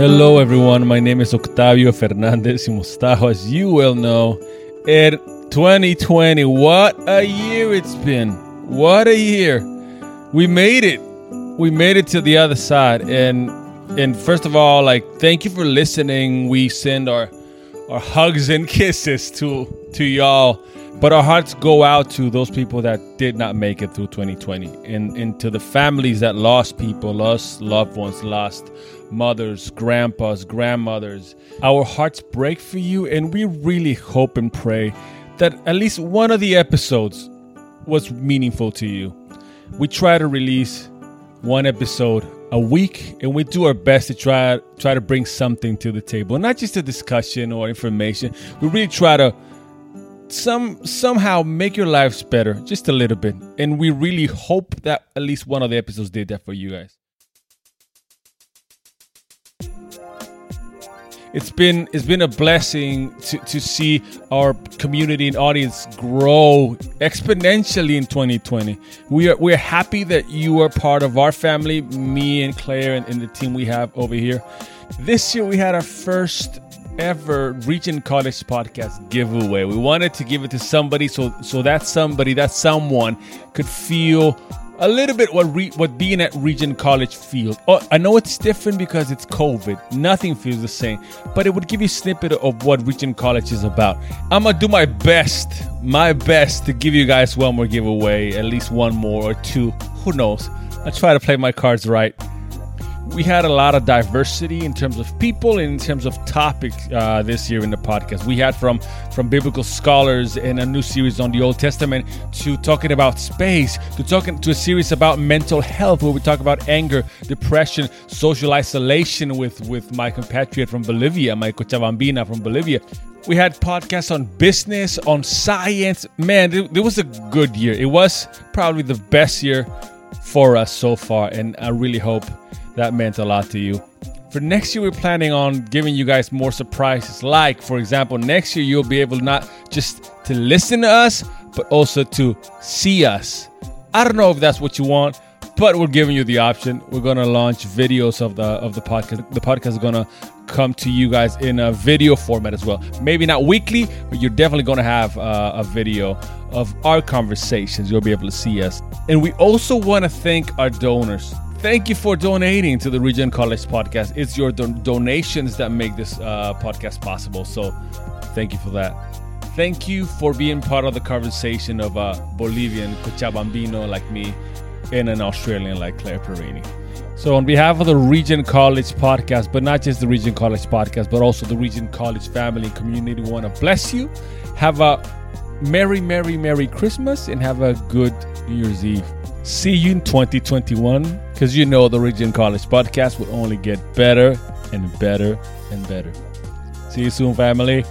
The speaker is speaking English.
Hello, everyone. My name is Octavio Fernandez Mustajo, as you well know. Er, In 2020, what a year it's been! What a year! We made it. We made it to the other side, and and first of all, like thank you for listening. We send our our hugs and kisses to to y'all, but our hearts go out to those people that did not make it through 2020, and and to the families that lost people, lost loved ones, lost mothers, grandpas, grandmothers. Our hearts break for you, and we really hope and pray that at least one of the episodes was meaningful to you. We try to release one episode a week, and we do our best to try try to bring something to the table, not just a discussion or information. We really try to some somehow make your lives better just a little bit, and we really hope that at least one of the episodes did that for you guys. it's been it's been a blessing to, to see our community and audience grow exponentially in 2020 we are we're happy that you are part of our family me and claire and, and the team we have over here. This year we had our first ever Regent College podcast giveaway. We wanted to give it to somebody so so that somebody, that someone could feel a little bit what re- what being at Regent College feels. Oh, I know it's different because it's COVID. Nothing feels the same, but it would give you a snippet of what Regent College is about. I'm gonna do my best, my best to give you guys one more giveaway, at least one more or two. Who knows? I try to play my cards right we had a lot of diversity in terms of people and in terms of topics uh, this year in the podcast. We had from from biblical scholars in a new series on the Old Testament to talking about space to talking to a series about mental health where we talk about anger, depression, social isolation with with my compatriot from Bolivia, my Cochabambina from Bolivia. We had podcasts on business, on science. Man, it, it was a good year. It was probably the best year for us so far, and I really hope that meant a lot to you. For next year, we're planning on giving you guys more surprises. Like, for example, next year you'll be able not just to listen to us, but also to see us. I don't know if that's what you want, but we're giving you the option. We're gonna launch videos of the of the podcast. The podcast is gonna come to you guys in a video format as well. Maybe not weekly, but you're definitely gonna have uh, a video of our conversations. You'll be able to see us, and we also want to thank our donors thank you for donating to the Regent College podcast. It's your don- donations that make this uh, podcast possible. So, thank you for that. Thank you for being part of the conversation of a Bolivian Cochabambino like me and an Australian like Claire Perini. So, on behalf of the Regent College podcast, but not just the Regent College podcast, but also the Regent College family and community, want to bless you. Have a Merry, Merry, Merry Christmas and have a good New Year's Eve. See you in 2021 because you know the Regent College podcast will only get better and better and better. See you soon, family.